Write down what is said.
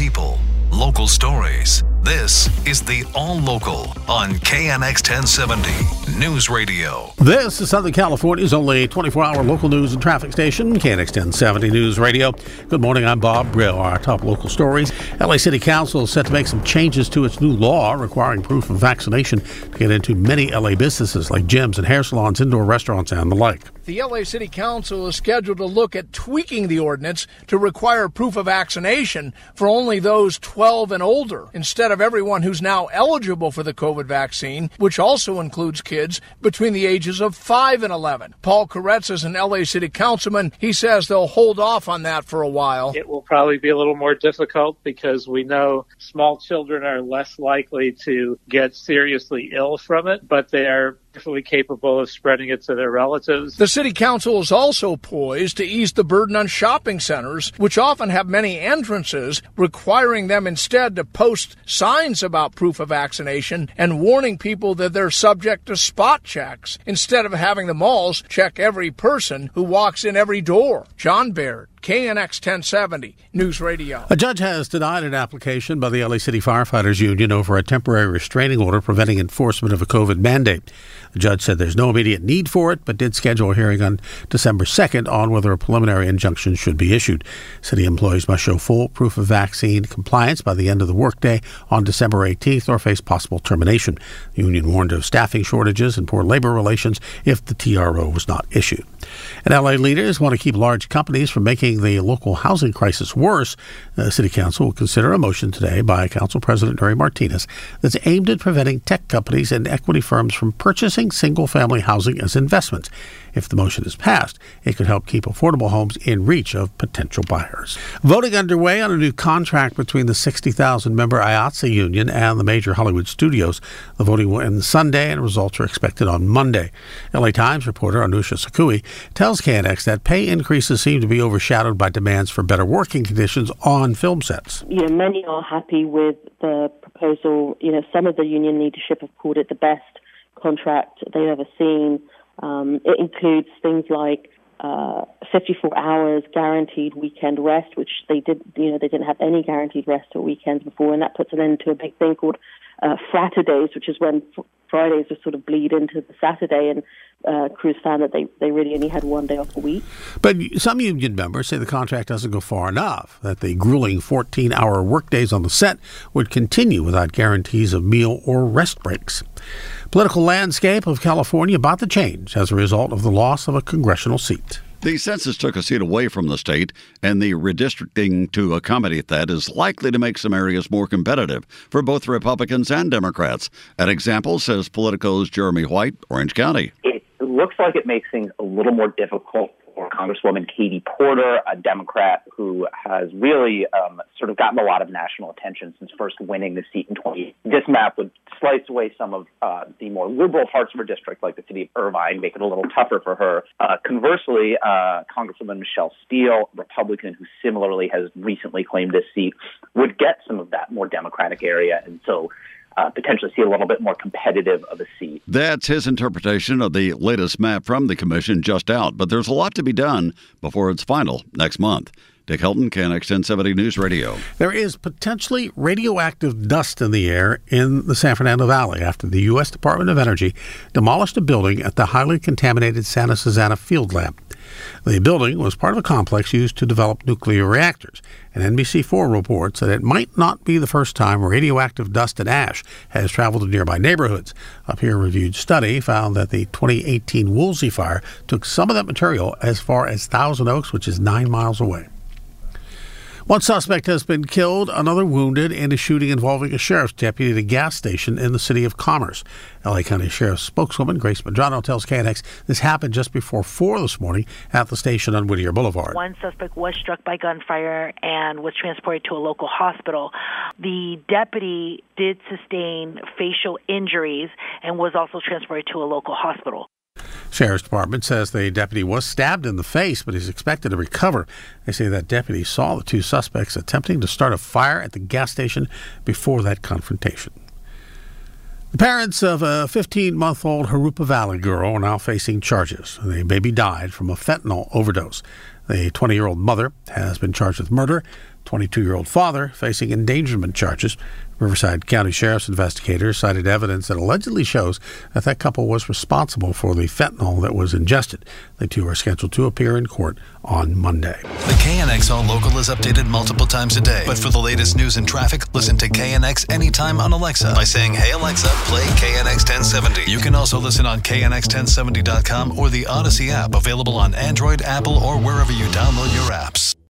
people, local stories. This is the All Local on KNX 1070 News Radio. This is Southern California's only 24 hour local news and traffic station, KNX 1070 News Radio. Good morning, I'm Bob Brill. Our top local stories. LA City Council is set to make some changes to its new law requiring proof of vaccination to get into many LA businesses like gyms and hair salons, indoor restaurants, and the like. The LA City Council is scheduled to look at tweaking the ordinance to require proof of vaccination for only those 12 and older instead of everyone who's now eligible for the COVID vaccine, which also includes kids between the ages of 5 and 11. Paul Koretz is an LA City councilman. He says they'll hold off on that for a while. It will probably be a little more difficult because we know small children are less likely to get seriously ill from it, but they are definitely capable of spreading it to their relatives. The City Council is also poised to ease the burden on shopping centers, which often have many entrances, requiring them instead to post signs about proof of vaccination and warning people that they're subject to spot checks instead of having the malls check every person who walks in every door. John Baird. KNX 1070 News Radio. A judge has denied an application by the LA City Firefighters Union over a temporary restraining order preventing enforcement of a COVID mandate. The judge said there's no immediate need for it, but did schedule a hearing on December 2nd on whether a preliminary injunction should be issued. City employees must show full proof of vaccine compliance by the end of the workday on December 18th or face possible termination. The union warned of staffing shortages and poor labor relations if the TRO was not issued. And LA leaders want to keep large companies from making the local housing crisis worse. The City Council will consider a motion today by Council President Nury Martinez that's aimed at preventing tech companies and equity firms from purchasing single family housing as investments. If the motion is passed, it could help keep affordable homes in reach of potential buyers. Voting underway on a new contract between the 60,000 member IATSE union and the major Hollywood studios. The voting will end Sunday and results are expected on Monday. LA Times reporter Anousha Sakoui tells KNX that pay increases seem to be overshadowed by demands for better working conditions on film sets. You know, many are happy with the proposal. You know, some of the union leadership have called it the best contract they've ever seen. Um, it includes things like uh, 54 hours guaranteed weekend rest, which they did, you know, they didn't have any guaranteed rest or weekends before, and that puts an end to a big thing called uh, Fraturdays, which is when f- Fridays would sort of bleed into the Saturday, and uh, crews found that they, they really only had one day off a week. But some union members say the contract doesn't go far enough, that the grueling 14 hour workdays on the set would continue without guarantees of meal or rest breaks. Political landscape of California about to change as a result of the loss of a congressional seat. The census took a seat away from the state, and the redistricting to accommodate that is likely to make some areas more competitive for both Republicans and Democrats. An example, says Politico's Jeremy White, Orange County. It looks like it makes things a little more difficult Congresswoman Katie Porter, a Democrat who has really um, sort of gotten a lot of national attention since first winning the seat in 20. This map would slice away some of uh, the more liberal parts of her district, like the city of Irvine, make it a little tougher for her. Uh, conversely, uh, Congresswoman Michelle Steel, Republican, who similarly has recently claimed this seat, would get some of that more Democratic area, and so uh, potentially see a little bit more competitive of a seat. That's his interpretation of the latest map from the commission just out, but there's a lot to be done before it's final next month. Dick Helton, KNX 1070 News Radio. There is potentially radioactive dust in the air in the San Fernando Valley after the U.S. Department of Energy demolished a building at the highly contaminated Santa Susana Field Lab. The building was part of a complex used to develop nuclear reactors, and NBC4 reports that it might not be the first time radioactive dust and ash has traveled to nearby neighborhoods. A peer reviewed study found that the 2018 Woolsey fire took some of that material as far as Thousand Oaks, which is nine miles away. One suspect has been killed, another wounded in a shooting involving a sheriff's deputy at a gas station in the city of Commerce. LA County Sheriff's spokeswoman Grace Madrano tells KNX this happened just before 4 this morning at the station on Whittier Boulevard. One suspect was struck by gunfire and was transported to a local hospital. The deputy did sustain facial injuries and was also transported to a local hospital. Sheriff's Department says the deputy was stabbed in the face, but he's expected to recover. They say that deputy saw the two suspects attempting to start a fire at the gas station before that confrontation. The parents of a 15 month old Jurupa Valley girl are now facing charges. The baby died from a fentanyl overdose. The 20 year old mother has been charged with murder. 22 year old father facing endangerment charges. Riverside County Sheriff's investigators cited evidence that allegedly shows that that couple was responsible for the fentanyl that was ingested. The two are scheduled to appear in court on Monday. The KNX All Local is updated multiple times a day. But for the latest news and traffic, listen to KNX anytime on Alexa by saying, Hey Alexa, play KNX 1070. You can also listen on KNX1070.com or the Audacy app available on Android, Apple, or wherever you download your apps.